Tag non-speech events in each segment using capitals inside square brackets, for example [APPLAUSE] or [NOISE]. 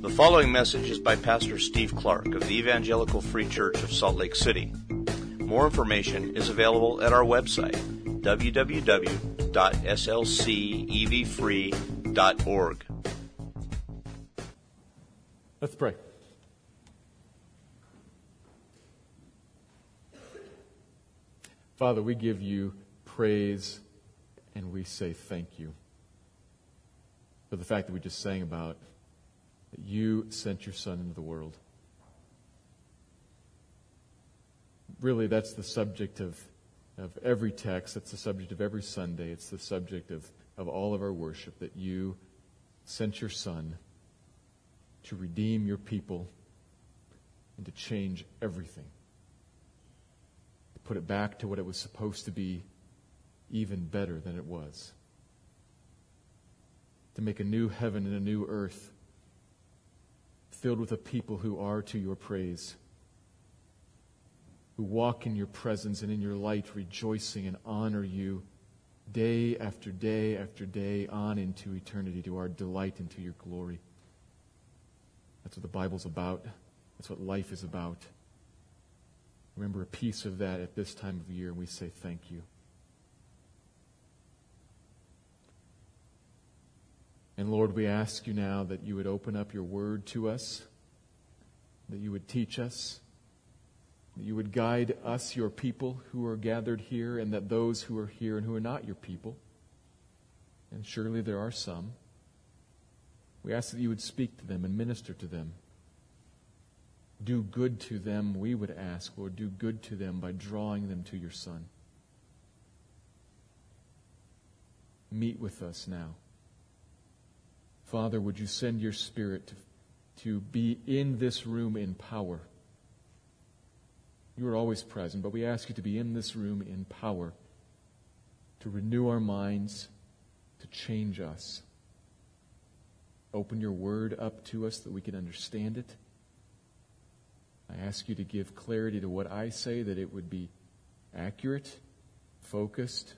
The following message is by Pastor Steve Clark of the Evangelical Free Church of Salt Lake City. More information is available at our website, www.slcevfree.org. Let's pray. Father, we give you praise and we say thank you for the fact that we just sang about that you sent your Son into the world. Really, that's the subject of, of every text. That's the subject of every Sunday. It's the subject of, of all of our worship that you sent your Son to redeem your people and to change everything. To put it back to what it was supposed to be, even better than it was. To make a new heaven and a new earth filled with a people who are to your praise, who walk in your presence and in your light, rejoicing and honor you day after day after day on into eternity to our delight and to your glory. That's what the Bible's about. That's what life is about. Remember a piece of that at this time of year, and we say thank you. And Lord, we ask you now that you would open up your word to us, that you would teach us, that you would guide us, your people who are gathered here, and that those who are here and who are not your people, and surely there are some, we ask that you would speak to them and minister to them. Do good to them, we would ask, Lord, do good to them by drawing them to your Son. Meet with us now. Father, would you send your Spirit to, to be in this room in power? You are always present, but we ask you to be in this room in power, to renew our minds, to change us. Open your word up to us that we can understand it. I ask you to give clarity to what I say, that it would be accurate, focused,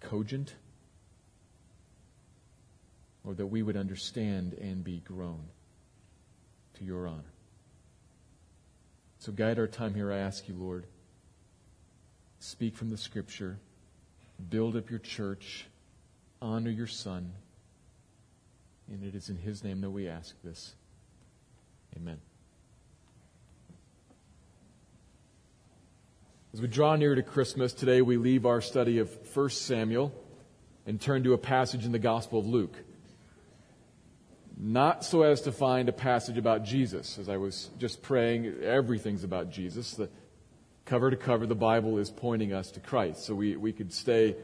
cogent or that we would understand and be grown to your honor. So guide our time here, I ask you, Lord. Speak from the scripture, build up your church, honor your son. And it is in his name that we ask this. Amen. As we draw near to Christmas, today we leave our study of 1 Samuel and turn to a passage in the Gospel of Luke not so as to find a passage about Jesus. As I was just praying, everything's about Jesus. The cover to cover, the Bible is pointing us to Christ. So we, we could stay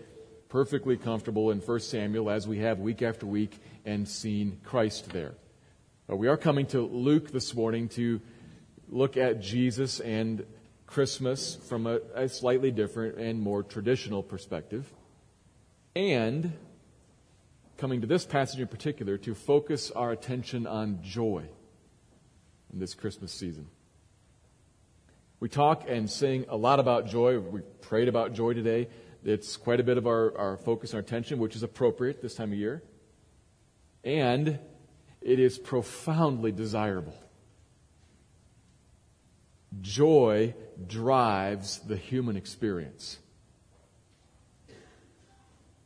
perfectly comfortable in 1 Samuel as we have week after week and seen Christ there. But we are coming to Luke this morning to look at Jesus and Christmas from a, a slightly different and more traditional perspective. And coming to this passage in particular to focus our attention on joy in this Christmas season. We talk and sing a lot about joy. We prayed about joy today. It's quite a bit of our, our focus and our attention, which is appropriate this time of year. And it is profoundly desirable. Joy drives the human experience.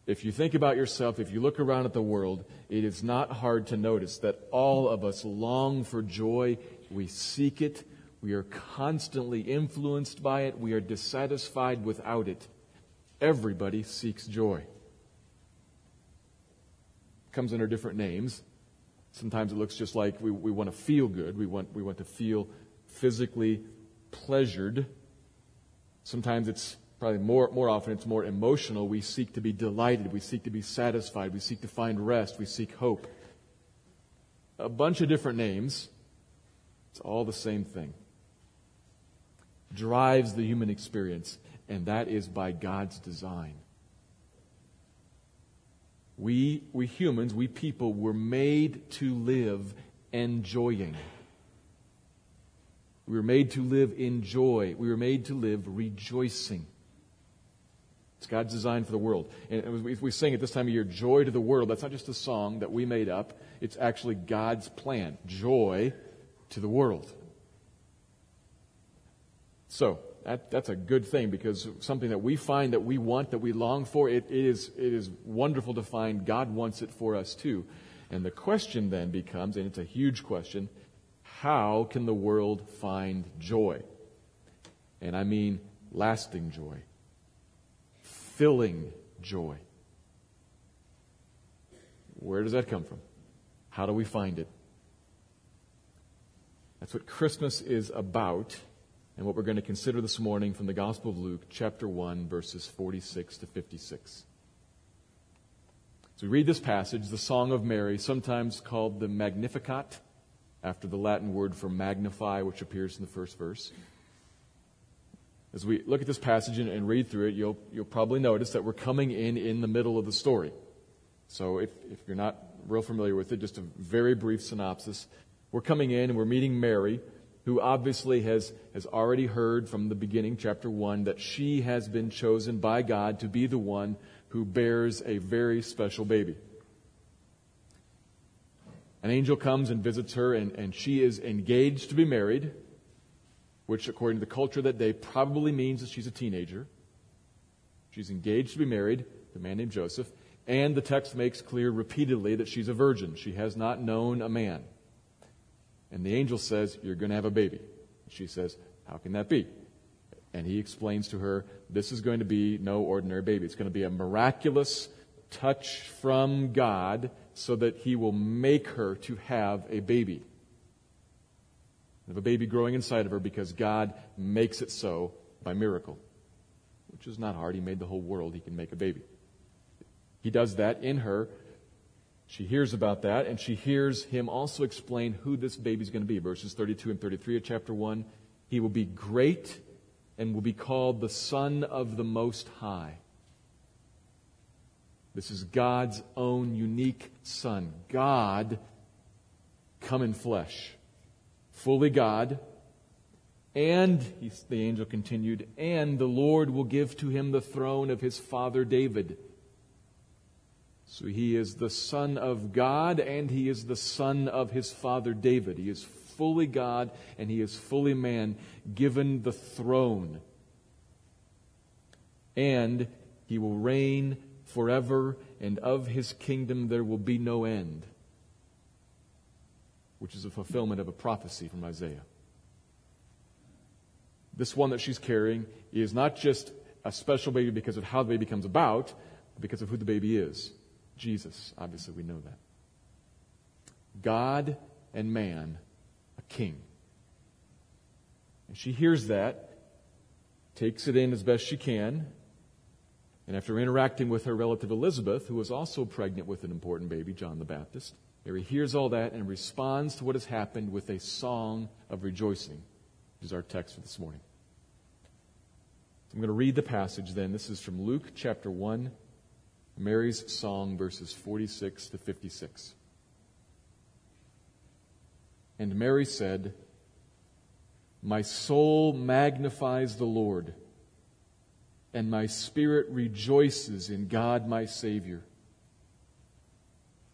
If you think about yourself, if you look around at the world, it is not hard to notice that all of us long for joy. We seek it. We are constantly influenced by it. We are dissatisfied without it. Everybody seeks joy. It comes under different names. Sometimes it looks just like we, we want to feel good. We want, we want to feel physically pleasured. Sometimes it's probably more, more often it's more emotional. We seek to be delighted. We seek to be satisfied. We seek to find rest. We seek hope. A bunch of different names. It's all the same thing. Drives the human experience, and that is by God's design. We, we humans, we people, were made to live enjoying. We were made to live in joy. We were made to live rejoicing. It's God's design for the world. And if we sing at this time of year, Joy to the World, that's not just a song that we made up. It's actually God's plan. Joy to the world. So, that, that's a good thing because something that we find that we want, that we long for, it, it, is, it is wonderful to find God wants it for us too. And the question then becomes, and it's a huge question, how can the world find joy? And I mean lasting joy, filling joy. Where does that come from? How do we find it? That's what Christmas is about and what we're going to consider this morning from the Gospel of Luke, chapter 1, verses 46 to 56. So we read this passage, the Song of Mary, sometimes called the Magnificat, after the Latin word for magnify, which appears in the first verse. As we look at this passage and, and read through it, you'll, you'll probably notice that we're coming in in the middle of the story. So if, if you're not real familiar with it, just a very brief synopsis. We're coming in and we're meeting Mary, who obviously has, has already heard from the beginning, chapter 1, that she has been chosen by God to be the one who bears a very special baby. An angel comes and visits her, and, and she is engaged to be married, which, according to the culture that day, probably means that she's a teenager. She's engaged to be married to a man named Joseph, and the text makes clear repeatedly that she's a virgin. She has not known a man. And the angel says, You're going to have a baby. She says, How can that be? And he explains to her, This is going to be no ordinary baby. It's going to be a miraculous touch from God so that he will make her to have a baby. Have a baby growing inside of her because God makes it so by miracle, which is not hard. He made the whole world. He can make a baby. He does that in her she hears about that, and she hears him also explain who this baby's going to be. Verses 32 and 33 of chapter 1. He will be great and will be called the Son of the Most High. This is God's own unique Son. God come in flesh. Fully God. And, the angel continued, and the Lord will give to him the throne of his father David so he is the Son of God and he is the Son of his father David. He is fully God and he is fully man, given the throne. And he will reign forever, and of his kingdom there will be no end. Which is a fulfillment of a prophecy from Isaiah. This one that she's carrying is not just a special baby because of how the baby comes about, but because of who the baby is. Jesus. Obviously, we know that. God and man, a king. And she hears that, takes it in as best she can, and after interacting with her relative Elizabeth, who was also pregnant with an important baby, John the Baptist, Mary hears all that and responds to what has happened with a song of rejoicing, which is our text for this morning. I'm going to read the passage then. This is from Luke chapter 1, Mary's song, verses 46 to 56. And Mary said, My soul magnifies the Lord, and my spirit rejoices in God my Savior.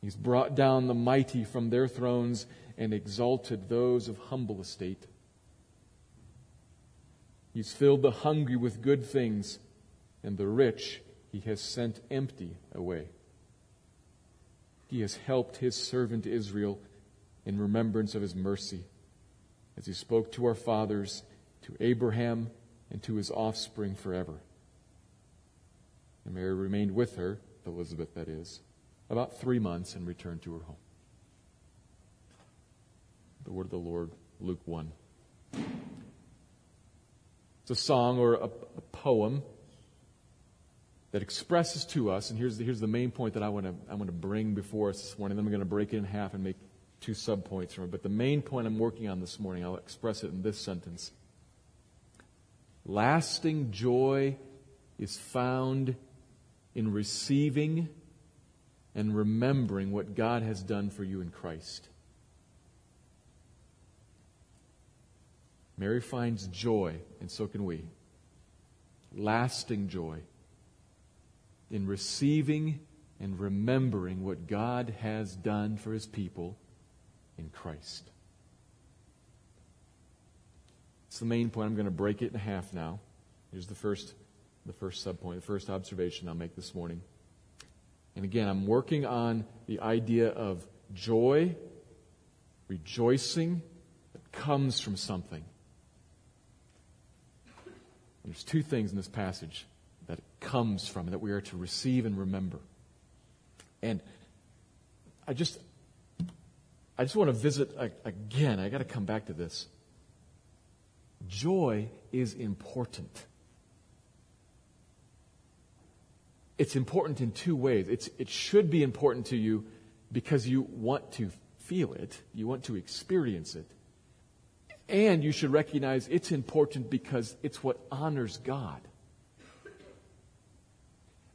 He's brought down the mighty from their thrones and exalted those of humble estate. He's filled the hungry with good things and the rich he has sent empty away. He has helped his servant Israel in remembrance of his mercy, as he spoke to our fathers, to Abraham, and to his offspring forever. And Mary remained with her, Elizabeth that is, about three months and returned to her home. The word of the Lord, Luke 1. It's a song or a, a poem that expresses to us, and here's the, here's the main point that I want to I want to bring before us this morning. Then I'm going to break it in half and make two subpoints from it. But the main point I'm working on this morning, I'll express it in this sentence. Lasting joy is found in receiving and remembering what God has done for you in Christ. Mary finds joy, and so can we. Lasting joy in receiving and remembering what God has done for his people in Christ. It's the main point. I'm going to break it in half now. Here's the first, the first subpoint, the first observation I'll make this morning. And again, I'm working on the idea of joy, rejoicing that comes from something. There's two things in this passage that it comes from that we are to receive and remember. And I just, I just want to visit again. I got to come back to this. Joy is important. It's important in two ways. It's, it should be important to you because you want to feel it, you want to experience it. And you should recognize it's important because it's what honors God.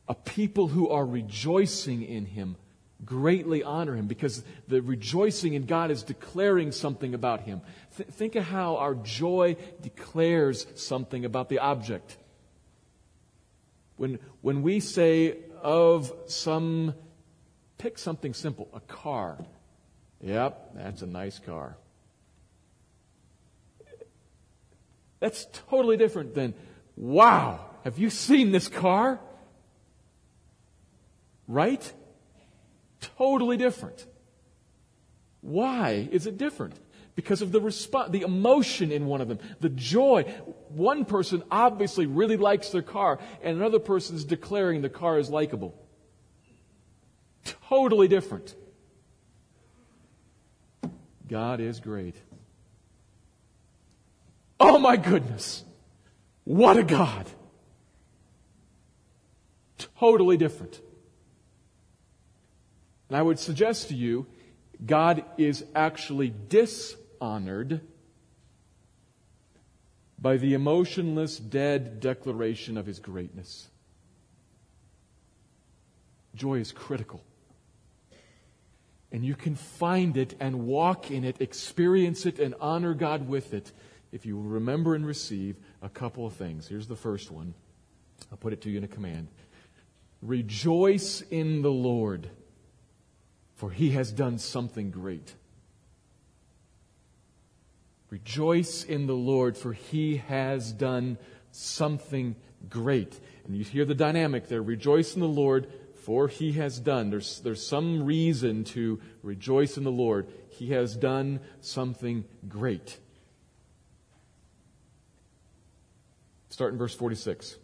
A people who are rejoicing in Him greatly honor Him because the rejoicing in God is declaring something about Him. Th- think of how our joy declares something about the object. When, when we say of some, pick something simple, a car. Yep, that's a nice car. That's totally different than, wow, have you seen this car? Right? Totally different. Why is it different? Because of the response, the emotion in one of them, the joy. One person obviously really likes their car, and another person is declaring the car is likable. Totally different. God is great. Oh my goodness. What a God. Totally different. And I would suggest to you, God is actually dishonored by the emotionless, dead declaration of his greatness. Joy is critical. And you can find it and walk in it, experience it, and honor God with it if you remember and receive a couple of things. Here's the first one. I'll put it to you in a command. Rejoice in the Lord, for he has done something great. Rejoice in the Lord, for he has done something great. And you hear the dynamic there. Rejoice in the Lord, for he has done. There's, there's some reason to rejoice in the Lord. He has done something great. Start in verse 46.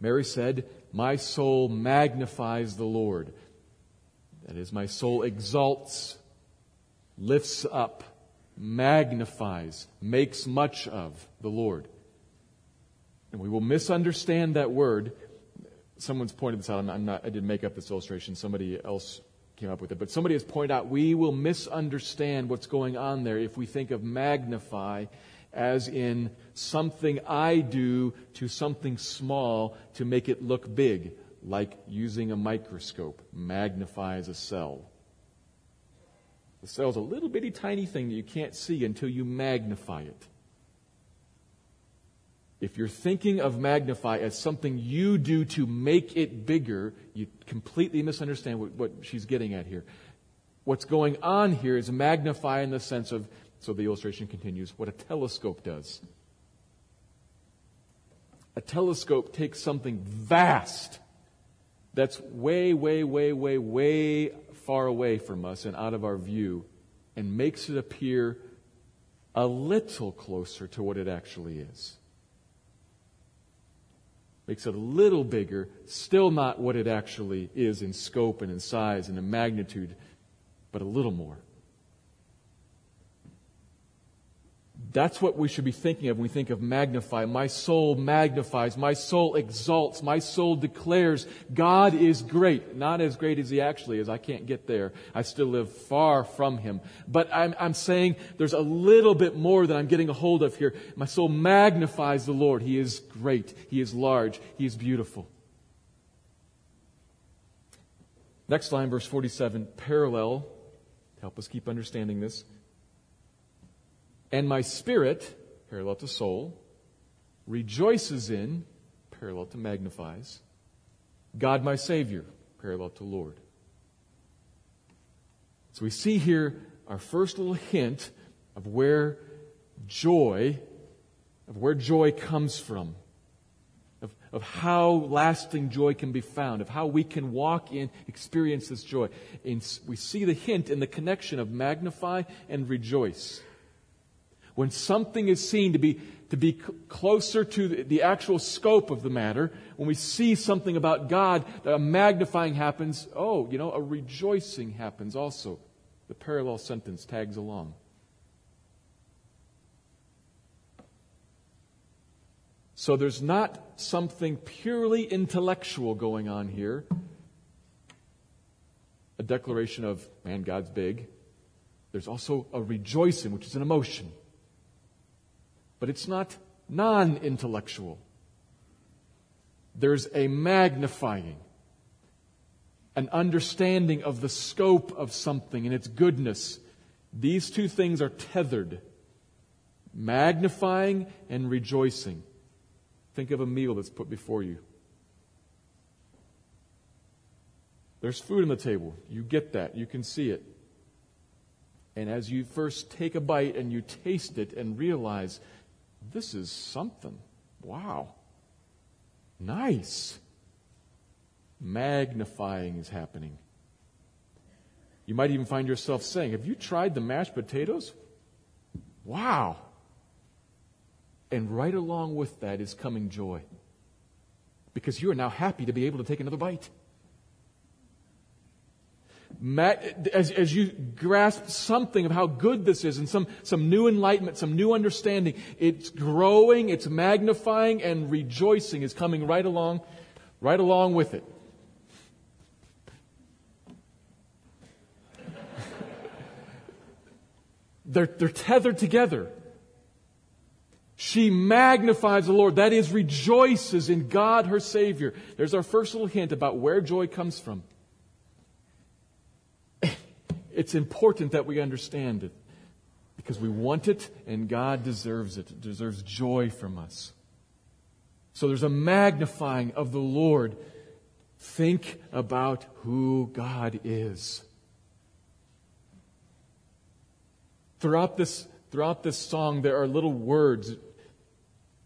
Mary said, My soul magnifies the Lord. That is, my soul exalts, lifts up, magnifies, makes much of the Lord. And we will misunderstand that word. Someone's pointed this out. I'm not, I didn't make up this illustration. Somebody else came up with it. But somebody has pointed out we will misunderstand what's going on there if we think of magnify as in something I do to something small to make it look big, like using a microscope magnifies a cell. The cell's a little bitty tiny thing that you can't see until you magnify it. If you're thinking of magnify as something you do to make it bigger, you completely misunderstand what, what she's getting at here. What's going on here is magnify in the sense of so the illustration continues what a telescope does. A telescope takes something vast that's way, way, way, way, way far away from us and out of our view and makes it appear a little closer to what it actually is. Makes it a little bigger, still not what it actually is in scope and in size and in magnitude, but a little more. That's what we should be thinking of when we think of magnify. My soul magnifies. My soul exalts. My soul declares God is great. Not as great as He actually is. I can't get there. I still live far from Him. But I'm, I'm saying there's a little bit more that I'm getting a hold of here. My soul magnifies the Lord. He is great. He is large. He is beautiful. Next line, verse 47, parallel. Help us keep understanding this. And my spirit, parallel to soul, rejoices in, parallel to magnifies, God my Savior, parallel to Lord. So we see here our first little hint of where joy, of where joy comes from, of, of how lasting joy can be found, of how we can walk in, experience this joy. And we see the hint in the connection of magnify and rejoice. When something is seen to be, to be closer to the, the actual scope of the matter, when we see something about God, a magnifying happens, oh, you know, a rejoicing happens also. The parallel sentence tags along. So there's not something purely intellectual going on here. A declaration of, man, God's big. There's also a rejoicing, which is an emotion but it's not non intellectual. There's a magnifying, an understanding of the scope of something and its goodness. These two things are tethered magnifying and rejoicing. Think of a meal that's put before you. There's food on the table. You get that. You can see it. And as you first take a bite and you taste it and realize this is something. Wow. Nice. Magnifying is happening. You might even find yourself saying, Have you tried the mashed potatoes? Wow. And right along with that is coming joy. Because you are now happy to be able to take another bite as, as you grasp something of how good this is and some, some new enlightenment, some new understanding, it's growing, it's magnifying, and rejoicing is coming right along, right along with it. [LAUGHS] they're, they're tethered together. She magnifies the Lord. That is, rejoices in God, her Savior. There's our first little hint about where joy comes from it's important that we understand it because we want it and God deserves it. It deserves joy from us. So there's a magnifying of the Lord. Think about who God is. Throughout this, throughout this song, there are little words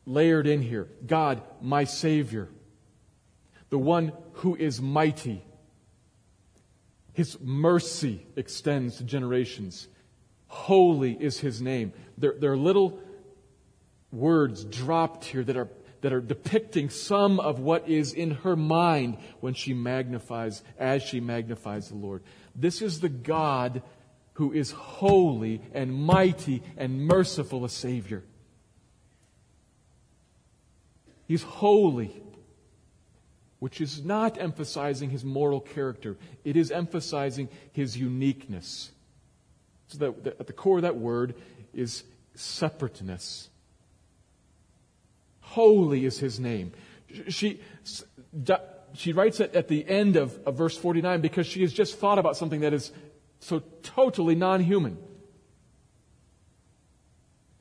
layered in here. God, my Savior. The one who is mighty. His mercy extends to generations. Holy is his name. There, there, are little words dropped here that are, that are depicting some of what is in her mind when she magnifies, as she magnifies the Lord. This is the God who is holy and mighty and merciful a Savior. He's holy which is not emphasizing his moral character. It is emphasizing his uniqueness. So that, that at the core of that word is separateness. Holy is his name. She, she writes it at the end of, of verse 49 because she has just thought about something that is so totally non human.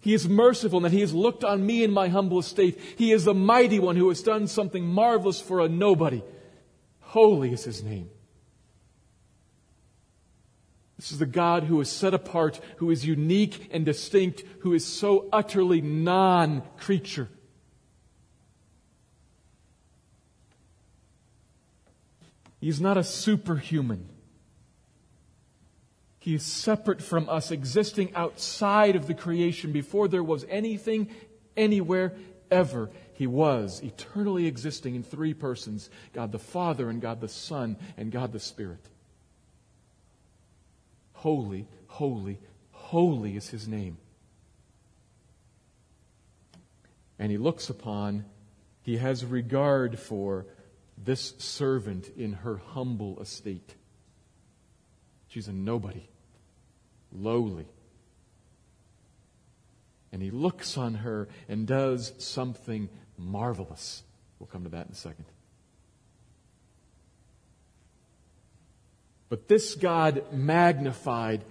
He is merciful and that He has looked on me in my humble estate. He is the mighty one who has done something marvelous for a nobody. Holy is His name. This is the God who is set apart, who is unique and distinct, who is so utterly non creature. He's not a superhuman. He is separate from us, existing outside of the creation before there was anything, anywhere, ever. He was eternally existing in three persons God the Father, and God the Son, and God the Spirit. Holy, holy, holy is his name. and he looks upon, he has regard for this servant in her humble estate. She's a nobody, lowly. And he looks on her and does something marvelous. We'll come to that in a second. But this God magnified,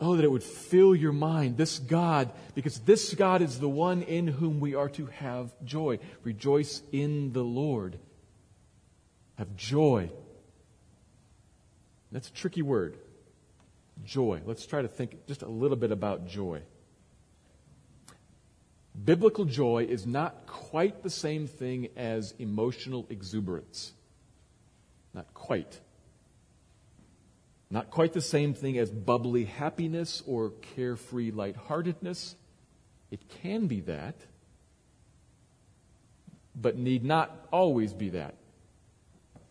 oh, that it would fill your mind. This God, because this God is the one in whom we are to have joy. Rejoice in the Lord. Have joy. That's a tricky word. Joy. Let's try to think just a little bit about joy. Biblical joy is not quite the same thing as emotional exuberance. Not quite. Not quite the same thing as bubbly happiness or carefree lightheartedness. It can be that, but need not always be that.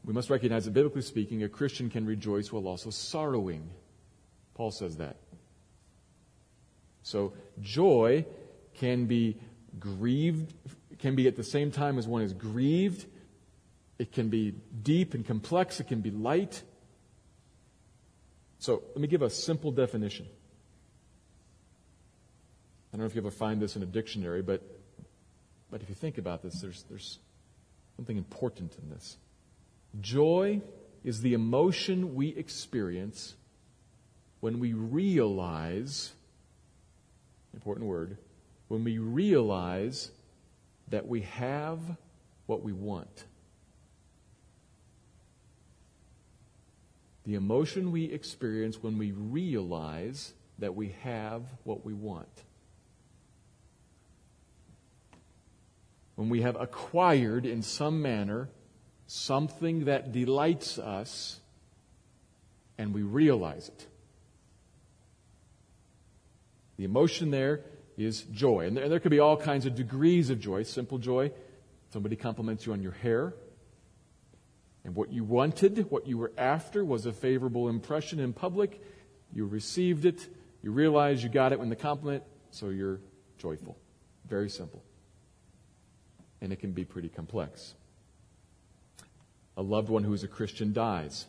We must recognize that, biblically speaking, a Christian can rejoice while also sorrowing. Paul says that. So, joy can be grieved, can be at the same time as one is grieved. It can be deep and complex. It can be light. So let me give a simple definition. I don't know if you ever find this in a dictionary, but, but if you think about this, there's, there's something important in this. Joy is the emotion we experience when we realize, important word, when we realize that we have what we want. the emotion we experience when we realize that we have what we want. When we have acquired in some manner something that delights us and we realize it. The emotion there is joy. And there, could be all kinds of degrees of joy. Simple joy. Somebody compliments you on your hair. And what you wanted, what you were after, was a favorable impression in public. You received it. You realize you got it when the compliment, so you're joyful. Very simple. And it can be pretty complex. A loved one who is a Christian dies,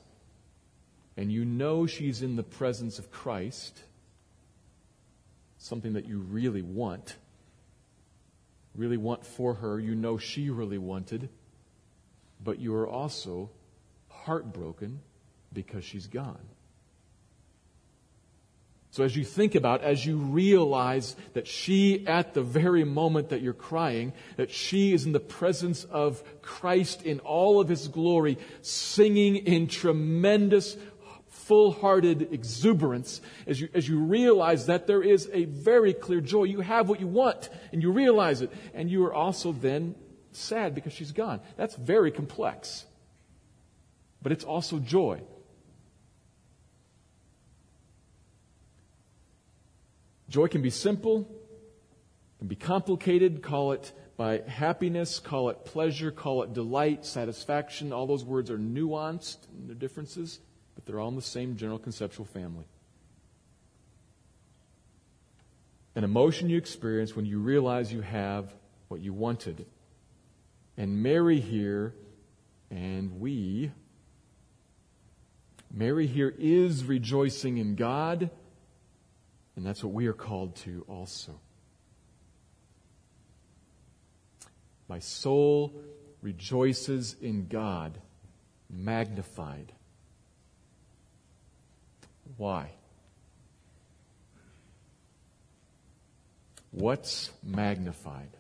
and you know she's in the presence of Christ, something that you really want, really want for her, you know she really wanted but you are also heartbroken because she's gone. So as you think about, as you realize that she, at the very moment that you're crying, that she is in the presence of Christ in all of his glory, singing in tremendous, full-hearted exuberance, as you, as you realize that there is a very clear joy. You have what you want, and you realize it, and you are also then sad because she's gone. That's very complex. But it's also joy. Joy can be simple, can be complicated, call it by happiness, call it pleasure, call it delight, satisfaction. All those words are nuanced in their differences, they're all in the same general conceptual family. An emotion you experience when you realize you have what you wanted. And Mary here, and we, Mary here is rejoicing in God, and that's what we are called to also. My soul rejoices in God, magnified. Why? What's magnified?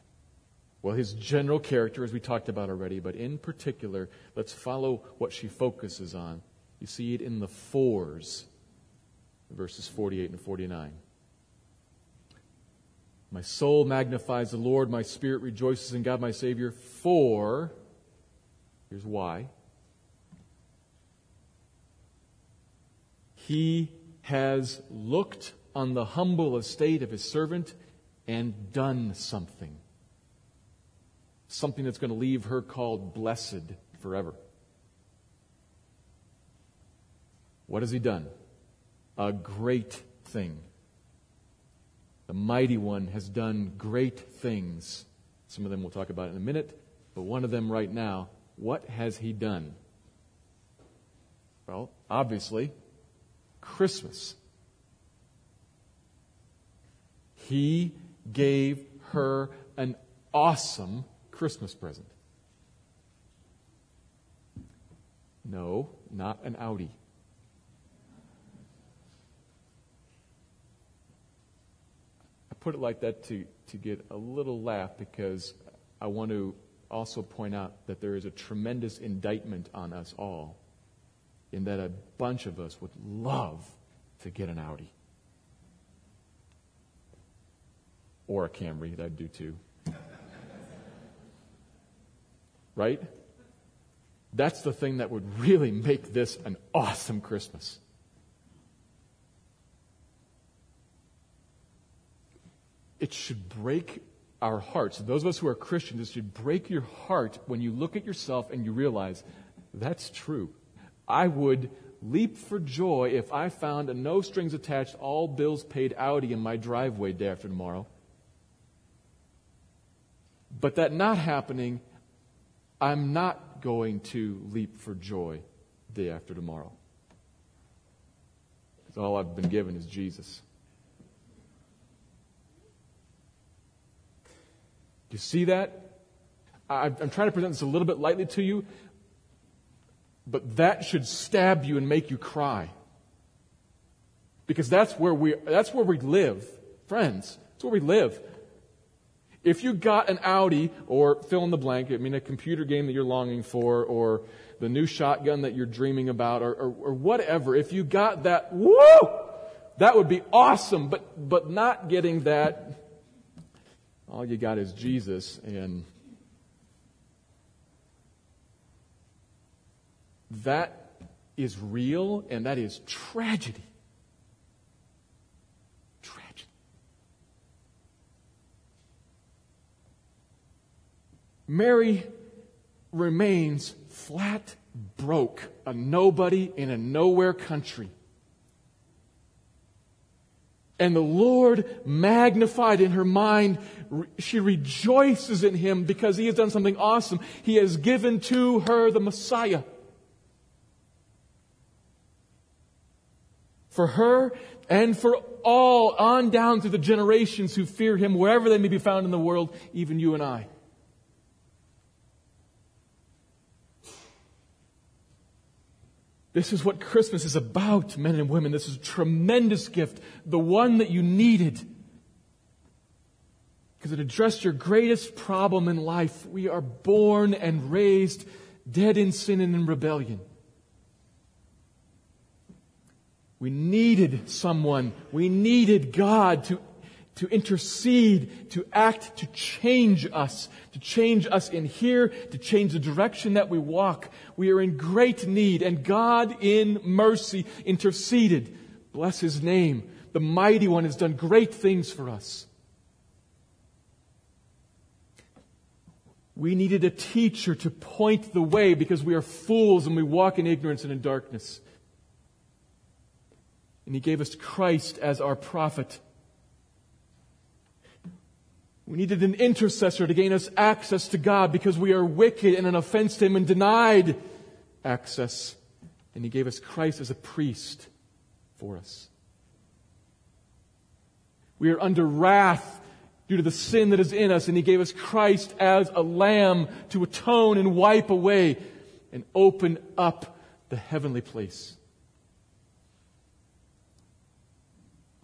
Well, his general character, as we talked about already, but in particular, let's follow what she focuses on. You see it in the fours, verses 48 and 49. My soul magnifies the Lord, my spirit rejoices in God my Savior, for, here's why. He has looked on the humble estate of his servant and done something something that's going to leave her called blessed forever. What has he done? A great thing. The mighty one has done great things Some of them we'll talk about in a minute, but one of them right now. What has he done? Well, obviously, Christmas. He gave her an awesome Christmas present. No, not an Audi. I put it like that to, to get a little laugh because I want to also point out that there is a tremendous indictment on us all in that a bunch of us would love to get an Audi. Or a Camry, I'd do too. [LAUGHS] right? That's the thing that would really make this an awesome Christmas. It should break our hearts. Those of us who are Christians, it should break your heart when you look at yourself and you realize that's true. I would leap for joy if I found a no strings attached, all bills paid Audi in my driveway day after tomorrow. But that not happening, I'm not going to leap for joy day after tomorrow. Because all I've been given is Jesus. Do you see that? I'm trying to present this a little bit lightly to you, but that should stab you and make you cry. Because that's where we, that's where we live. Friends, that's where we live. If you got an Audi or fill in the blank, I mean a computer game that you're longing for or the new shotgun that you're dreaming about or, or, or whatever, if you got that, woo! That would be awesome, but, but not getting that, all you got is Jesus and that is real and that is tragedy. Tragedy. Mary remains flat broke, a nobody in a nowhere country. And the Lord magnified in her mind, she rejoices in him because he has done something awesome. He has given to her the Messiah. For her and for all on down through the generations who fear him, wherever they may be found in the world, even you and I. This is what Christmas is about, men and women. This is a tremendous gift, the one that you needed. Because it addressed your greatest problem in life. We are born and raised dead in sin and in rebellion. We needed someone. We needed God to to intercede, to act, to change us, to change us in here, to change the direction that we walk. We are in great need, and God in mercy interceded. Bless His name. The Mighty One has done great things for us. We needed a teacher to point the way because we are fools and we walk in ignorance and in darkness. And He gave us Christ as our prophet we needed an intercessor to gain us access to God because we are wicked and an offense to Him and denied access. And He gave us Christ as a priest for us. We are under wrath due to the sin that is in us, and He gave us Christ as a lamb to atone and wipe away and open up the heavenly place.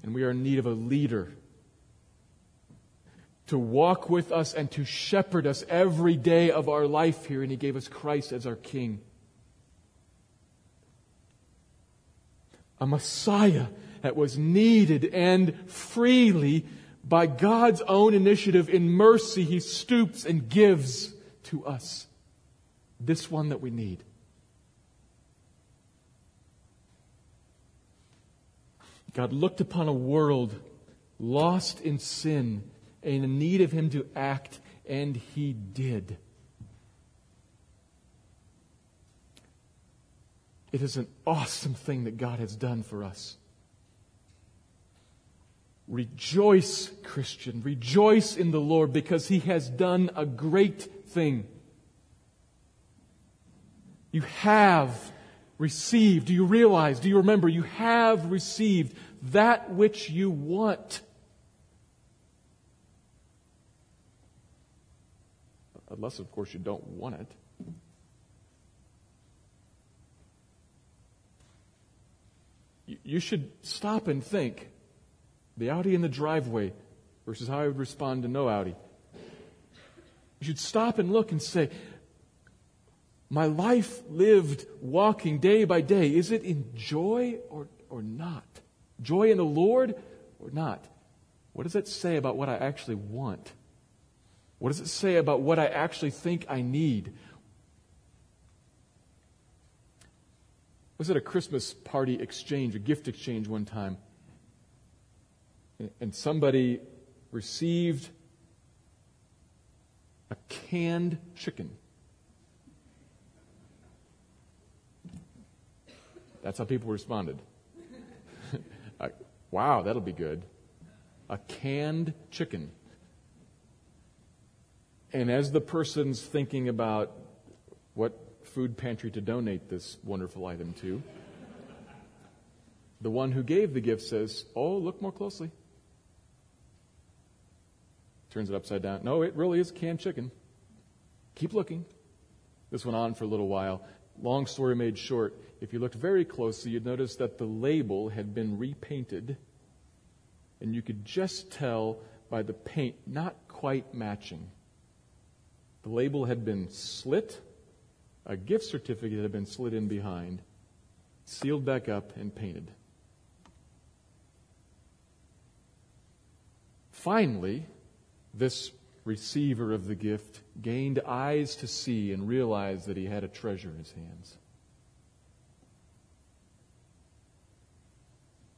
And we are in need of a leader to walk with us and to shepherd us every day of our life here, and He gave us Christ as our King. A Messiah that was needed and freely by God's own initiative in mercy, He stoops and gives to us this one that we need. God looked upon a world lost in sin and in need of him to act, and he did. It is an awesome thing that God has done for us. Rejoice, Christian. Rejoice in the Lord because he has done a great thing. You have received. Do you realize? Do you remember? You have received that which you want. Unless, of course, you don't want it. You should stop and think the Audi in the driveway versus how I would respond to no Audi. You should stop and look and say, my life lived walking day by day, is it in joy or, or not? Joy in the Lord or not? What does that say about what I actually want? What does it say about what I actually think I need? Was at a Christmas party exchange, a gift exchange one time, and somebody received a canned chicken. That's how people responded. [LAUGHS] Uh, wow, that'll be good. A canned chicken. And as the person's thinking about what food pantry to donate this wonderful item to, the one who gave the gift says, Oh, look more closely. Turns it upside down. No, it really is canned chicken. Keep looking. This went on for a little while. Long story made short, if you looked very closely, you'd notice that the label had been repainted, and you could just tell by the paint not quite matching. The label had been slit, a gift certificate had been slid in behind, sealed back up, and painted. Finally, this receiver of the gift gained eyes to see and realized that he had a treasure in his hands.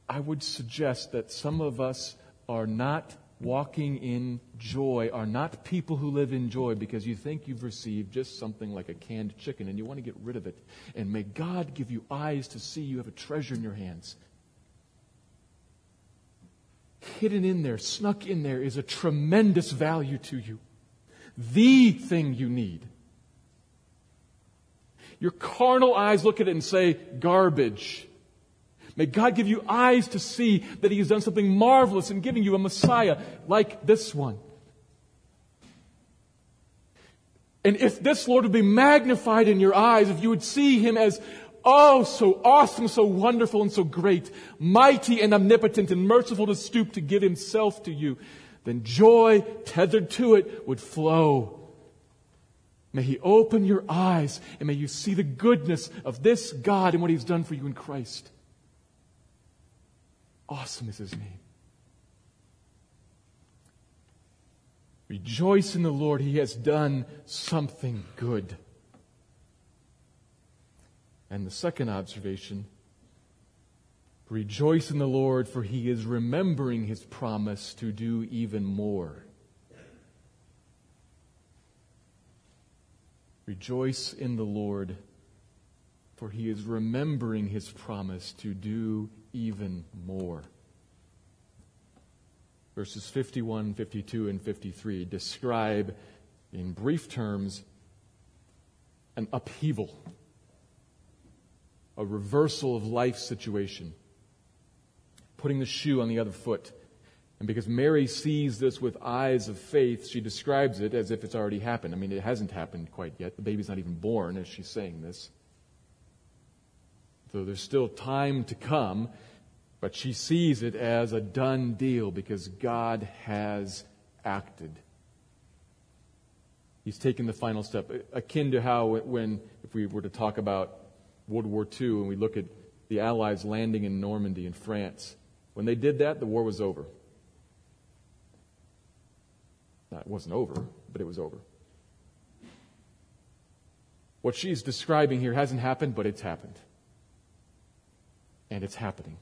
I would suggest that some of us are not walking in joy, are not people who live in joy because you think you've received just something like a canned chicken and you want to get rid of it. And may God give you eyes to see you have a treasure in your hands hidden in there, snuck in there, is a tremendous value to you. The thing you need. Your carnal eyes look at it and say, garbage. May God give you eyes to see that He has done something marvelous in giving you a Messiah like this one. And if this Lord would be magnified in your eyes, if you would see Him as Oh, so awesome, so wonderful, and so great, mighty and omnipotent and merciful to stoop to give himself to you, then joy tethered to it would flow. May he open your eyes and may you see the goodness of this God and what he's done for you in Christ. Awesome is his name. Rejoice in the Lord. He has done something good. And the second observation rejoice in the Lord, for he is remembering his promise to do even more. Rejoice in the Lord, for he is remembering his promise to do even more. Verses 51, 52, and 53 describe in brief terms an upheaval a reversal of life situation, putting the shoe on the other foot. And because Mary sees this with eyes of faith, she describes it as if it's already happened. I mean, it hasn't happened quite yet. The baby's not even born as she's saying this. So there's still time to come, but she sees it as a done deal because God has acted. He's taken the final step, akin to how when, if we were to talk about World War II and we look at the Allies landing in Normandy in France. When they did that, the war was over. Now, it wasn't over, but it was over. What she's describing here hasn't happened, but it's happened. And it's happening.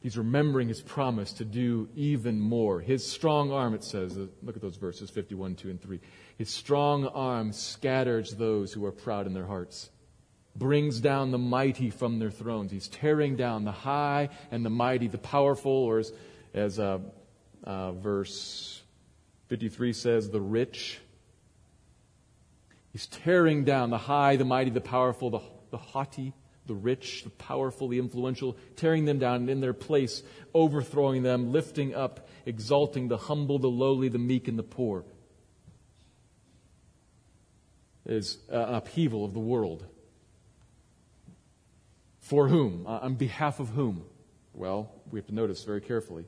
He's remembering his promise to do even more. His strong arm, it says, look at those verses 51, 2, and 3. His strong arm scatters those who are proud in their hearts. brings down the mighty from their thrones. He's tearing down the high and the mighty, the powerful, or as, as uh, uh, verse 53 says, the rich. He's tearing down the high, the mighty, the powerful, the, the haughty, the rich, the powerful, the influential, tearing them down and in their place, overthrowing them, lifting up, exalting the humble, the lowly, the meek, and the poor. Is an upheaval of the world. For whom? Uh, on behalf of whom? Well, we have to notice very carefully.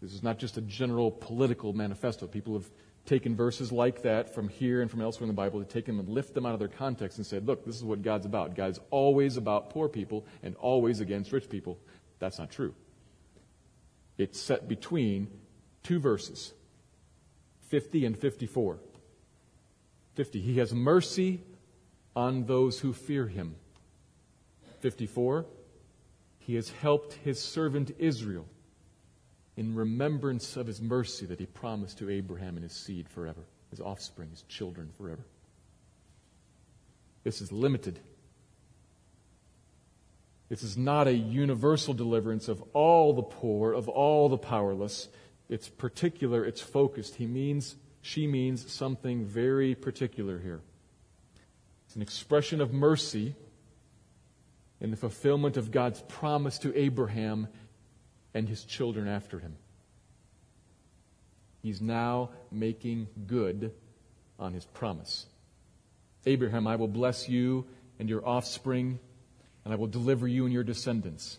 This is not just a general political manifesto. People have taken verses like that from here and from elsewhere in the Bible, to take them and lift them out of their context and said, look, this is what God's about. God's always about poor people and always against rich people. That's not true. It's set between two verses 50 and 54. 50. He has mercy on those who fear him. 54, he has helped his servant Israel in remembrance of his mercy that he promised to Abraham and his seed forever, his offspring, his children forever. This is limited. This is not a universal deliverance of all the poor, of all the powerless. It's particular, it's focused. He means, she means something very particular here. It's an expression of mercy in the fulfillment of God's promise to Abraham and his children after him. He's now making good on his promise. Abraham, I will bless you and your offspring, and I will deliver you and your descendants.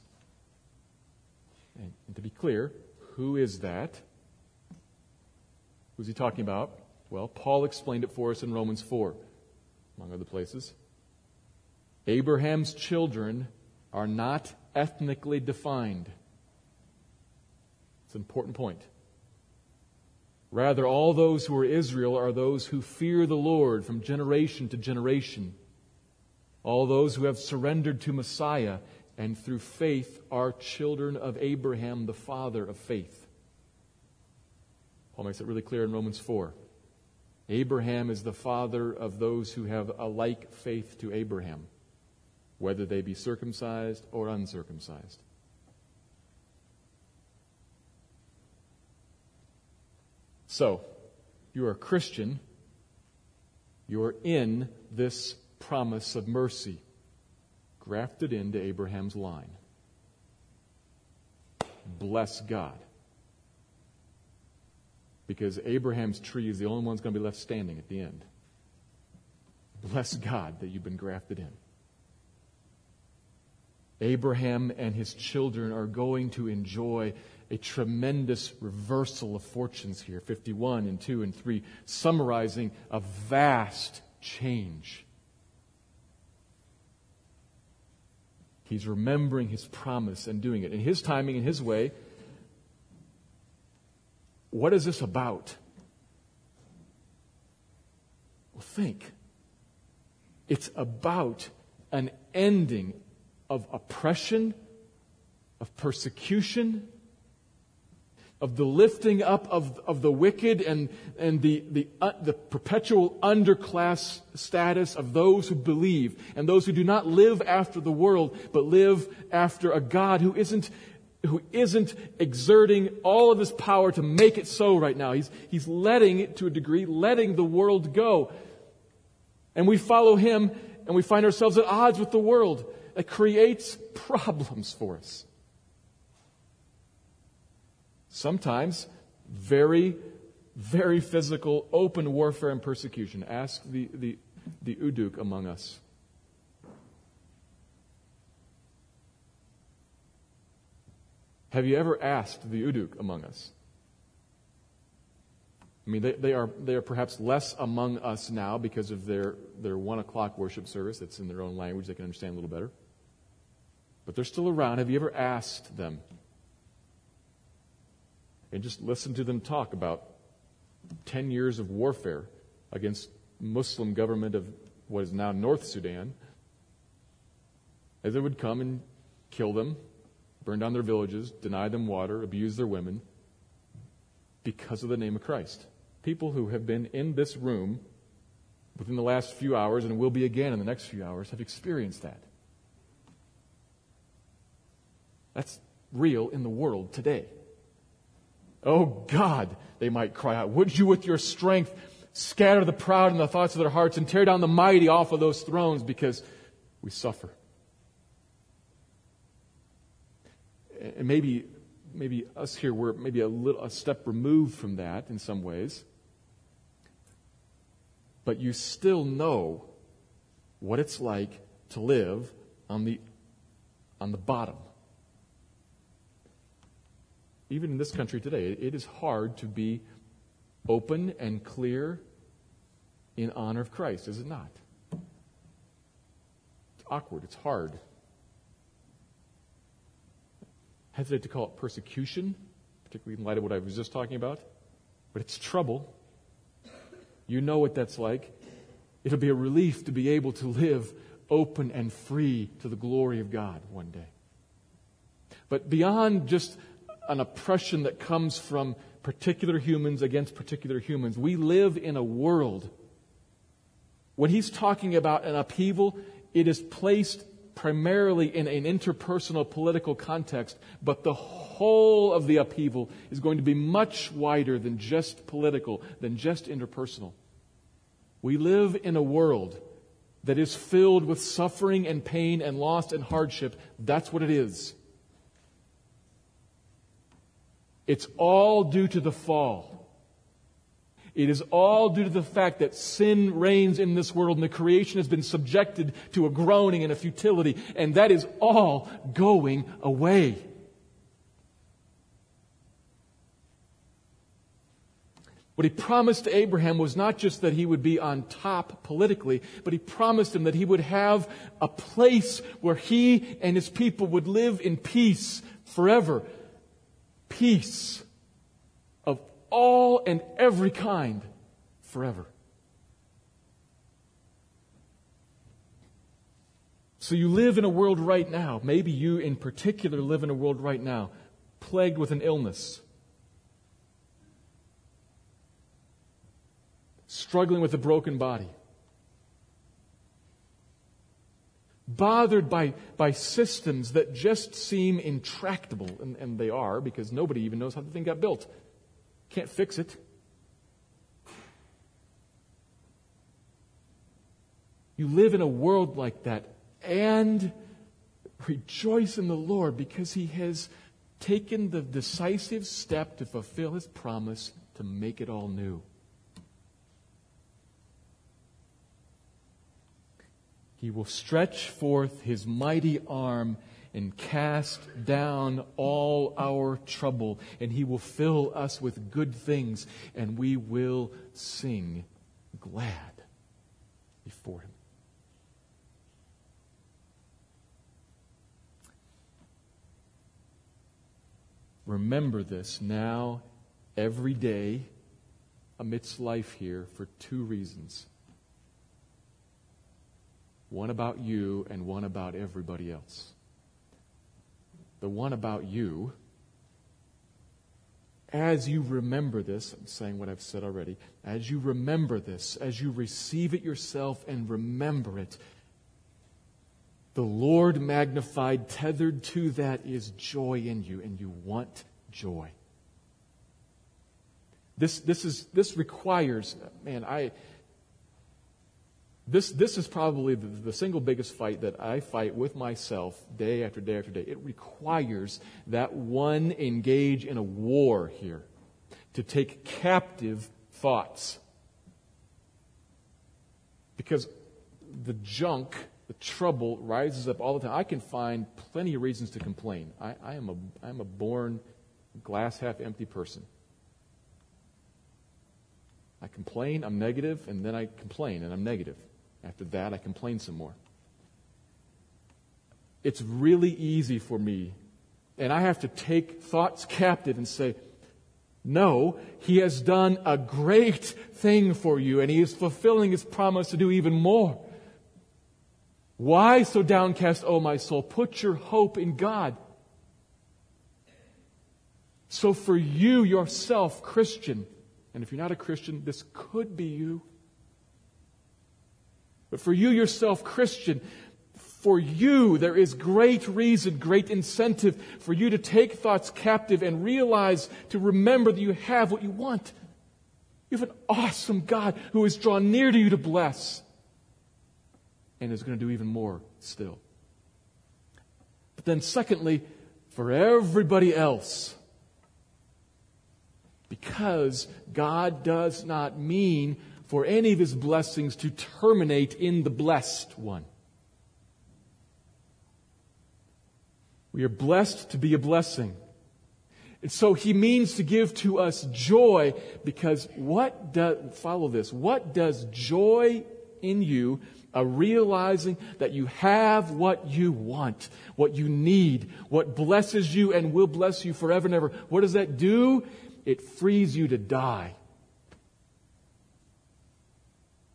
And, to be clear, who is that? Who's he talking about? Well, Paul explained it for us in Romans 4, among other places. Abraham's children are not ethnically defined. It's an important point. Rather, all those who are Israel are those who fear the Lord from generation to generation. All those who have surrendered to Messiah and through faith are children of Abraham, the father of faith. Paul makes it really clear in Romans 4. Abraham is the father of those who have a like faith to Abraham whether they be circumcised or uncircumcised. So, you are a Christian. You're in this promise of mercy, grafted into Abraham's line. Bless God. Because Abraham's tree is the only one that's going to be left standing at the end. Bless God that you've been grafted in. Abraham and his children are going to enjoy a tremendous reversal of fortunes here 51 and 2 and 3, summarizing a vast change. He's remembering his promise and doing it in his timing, in his way. What is this about? Well, think. It's about an ending of oppression, of persecution, of the lifting up of, of the wicked and, and the, the, uh, the perpetual underclass status of those who believe and those who do not live after the world, but live after a God who isn't, who isn't exerting all of his power to make it so right now. He's, he's letting it to a degree, letting the world go. And we follow him and we find ourselves at odds with the world that creates problems for us. Sometimes very, very physical, open warfare and persecution. Ask the, the, the Uduk among us. Have you ever asked the Uduk among us? I mean, they, they, are, they are perhaps less among us now because of their, their one o'clock worship service that's in their own language they can understand a little better but they're still around. Have you ever asked them? And just listen to them talk about 10 years of warfare against Muslim government of what is now North Sudan. As they would come and kill them, burn down their villages, deny them water, abuse their women, because of the name of Christ. People who have been in this room within the last few hours and will be again in the next few hours have experienced that. That's real in the world today. Oh God, they might cry out, would you with your strength scatter the proud in the thoughts of their hearts and tear down the mighty off of those thrones because we suffer. And maybe, maybe us here, we're maybe a little, a step removed from that in some ways. But you still know what it's like to live on the, on the bottom. Even in this country today, it is hard to be open and clear in honor of Christ, is it not? It's awkward, it's hard. Hesitate to call it persecution, particularly in light of what I was just talking about, but it's trouble. You know what that's like. It'll be a relief to be able to live open and free to the glory of God one day. But beyond just an oppression that comes from particular humans against particular humans. We live in a world. When he's talking about an upheaval, it is placed primarily in an interpersonal political context, but the whole of the upheaval is going to be much wider than just political, than just interpersonal. We live in a world that is filled with suffering and pain and loss and hardship. That's what it is. It's all due to the fall. It is all due to the fact that sin reigns in this world and the creation has been subjected to a groaning and a futility, and that is all going away. What he promised to Abraham was not just that he would be on top politically, but he promised him that he would have a place where he and his people would live in peace forever peace all and every kind forever. So you live in a world right now, maybe you in particular live in a world right now, plagued with an illness, struggling with a broken body bothered by, by systems that just seem intractable, and, and they are because nobody even knows how the thing got built. Can't fix it. You live in a world like that and rejoice in the Lord because He has taken the decisive step to fulfill His promise to make it all new. He will stretch forth his mighty arm and cast down all our trouble, and he will fill us with good things, and we will sing glad before him. Remember this now, every day, amidst life here, for two reasons one about you and one about everybody else. The one about you, as you remember this, I'm saying what I've said already, as you remember this, as you receive it yourself and remember it, the Lord magnified, tethered to that is joy in you, and you want joy. This, this, is, this requires, man, I, this, this is probably the, the, single biggest fight that I fight with myself day after day after day. It requires that one engage in a war here to take captive thoughts. Because the junk, the trouble rises up all the time. I can find plenty of reasons to complain. I, I am a, I'm a born glass half empty person. I complain, I'm negative, and then I complain and I'm negative. After that, I complain some more. It's really easy for me, and I have to take thoughts captive and say, no, he has done a great thing for you, and he is fulfilling his promise to do even more. Why so downcast, O oh my soul? Put your hope in God. So for you yourself, Christian, and if you're not a Christian, this could be you. But for you yourself, Christian, for you, there is great reason, great incentive for you to take thoughts captive and realize, to remember that you have what you want. You have an awesome God who is drawn near to you to bless and is going to do even more still. But then, secondly, for everybody else, because God does not mean for any of his blessings to terminate in the blessed one. We are blessed to be a blessing. And so he means to give to us joy because what does, follow this, what does joy in you, a realizing that you have what you want, what you need, what blesses you and will bless you forever and ever, what does that do? It frees you to die.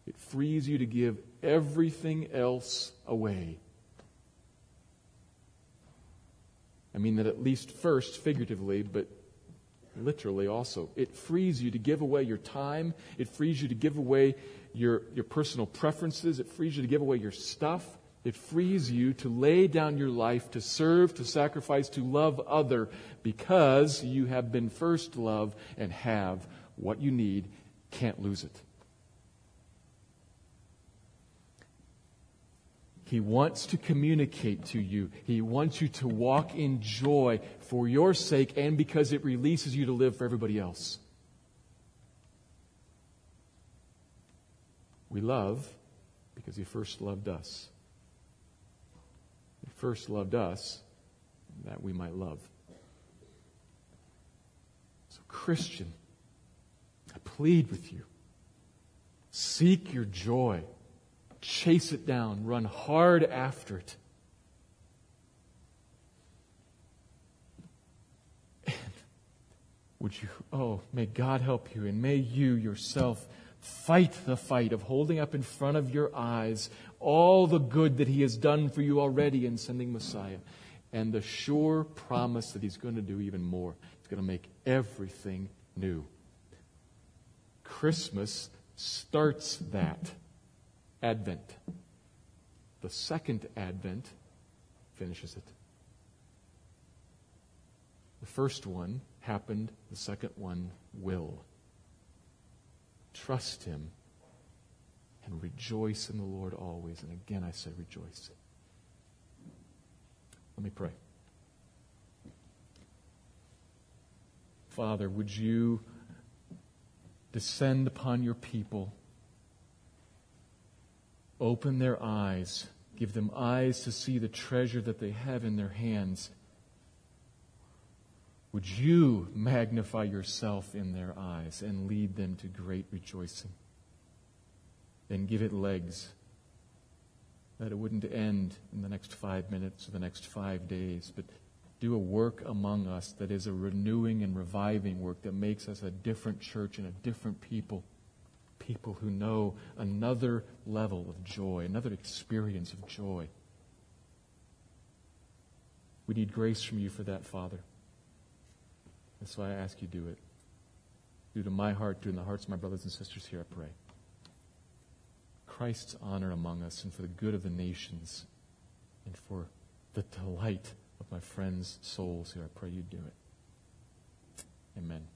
It frees you to give everything else away. I mean that at least first, figuratively, but literally also. It frees you to give away your time. It frees you to give away your, your personal preferences. It frees you to give away your stuff. It frees you to lay down your life, to serve, to sacrifice, to love other because you have been first loved and have what you need, can't lose it. He wants to communicate to you. He wants you to walk in joy for your sake and because it releases you to live for everybody else. We love because He first loved us. He first loved us that we might love. So, Christian, I plead with you seek your joy chase it down, run hard after it. And would you, oh, may God help you, and may you yourself fight the fight of holding up in front of your eyes all the good that He has done for you already in sending Messiah, and the sure promise that He's going to do even more. He's going to make everything new. Christmas starts that. Advent. The second Advent finishes it. The first one happened, the second one will. Trust Him and rejoice in the Lord always. And again, I say rejoice. Let me pray. Father, would you descend upon your people? Open their eyes. Give them eyes to see the treasure that they have in their hands. Would you magnify yourself in their eyes and lead them to great rejoicing? And give it legs. That it wouldn't end in the next five minutes or the next five days, but do a work among us that is a renewing and reviving work that makes us a different church and a different people people who know another level of joy, another experience of joy. We need grace from you for that, Father. That's why I ask you do it. Do to my heart, do in the hearts of my brothers and sisters here, I pray. Christ's honor among us and for the good of the nations and for the delight of my friends' souls here, I pray you do it. Amen.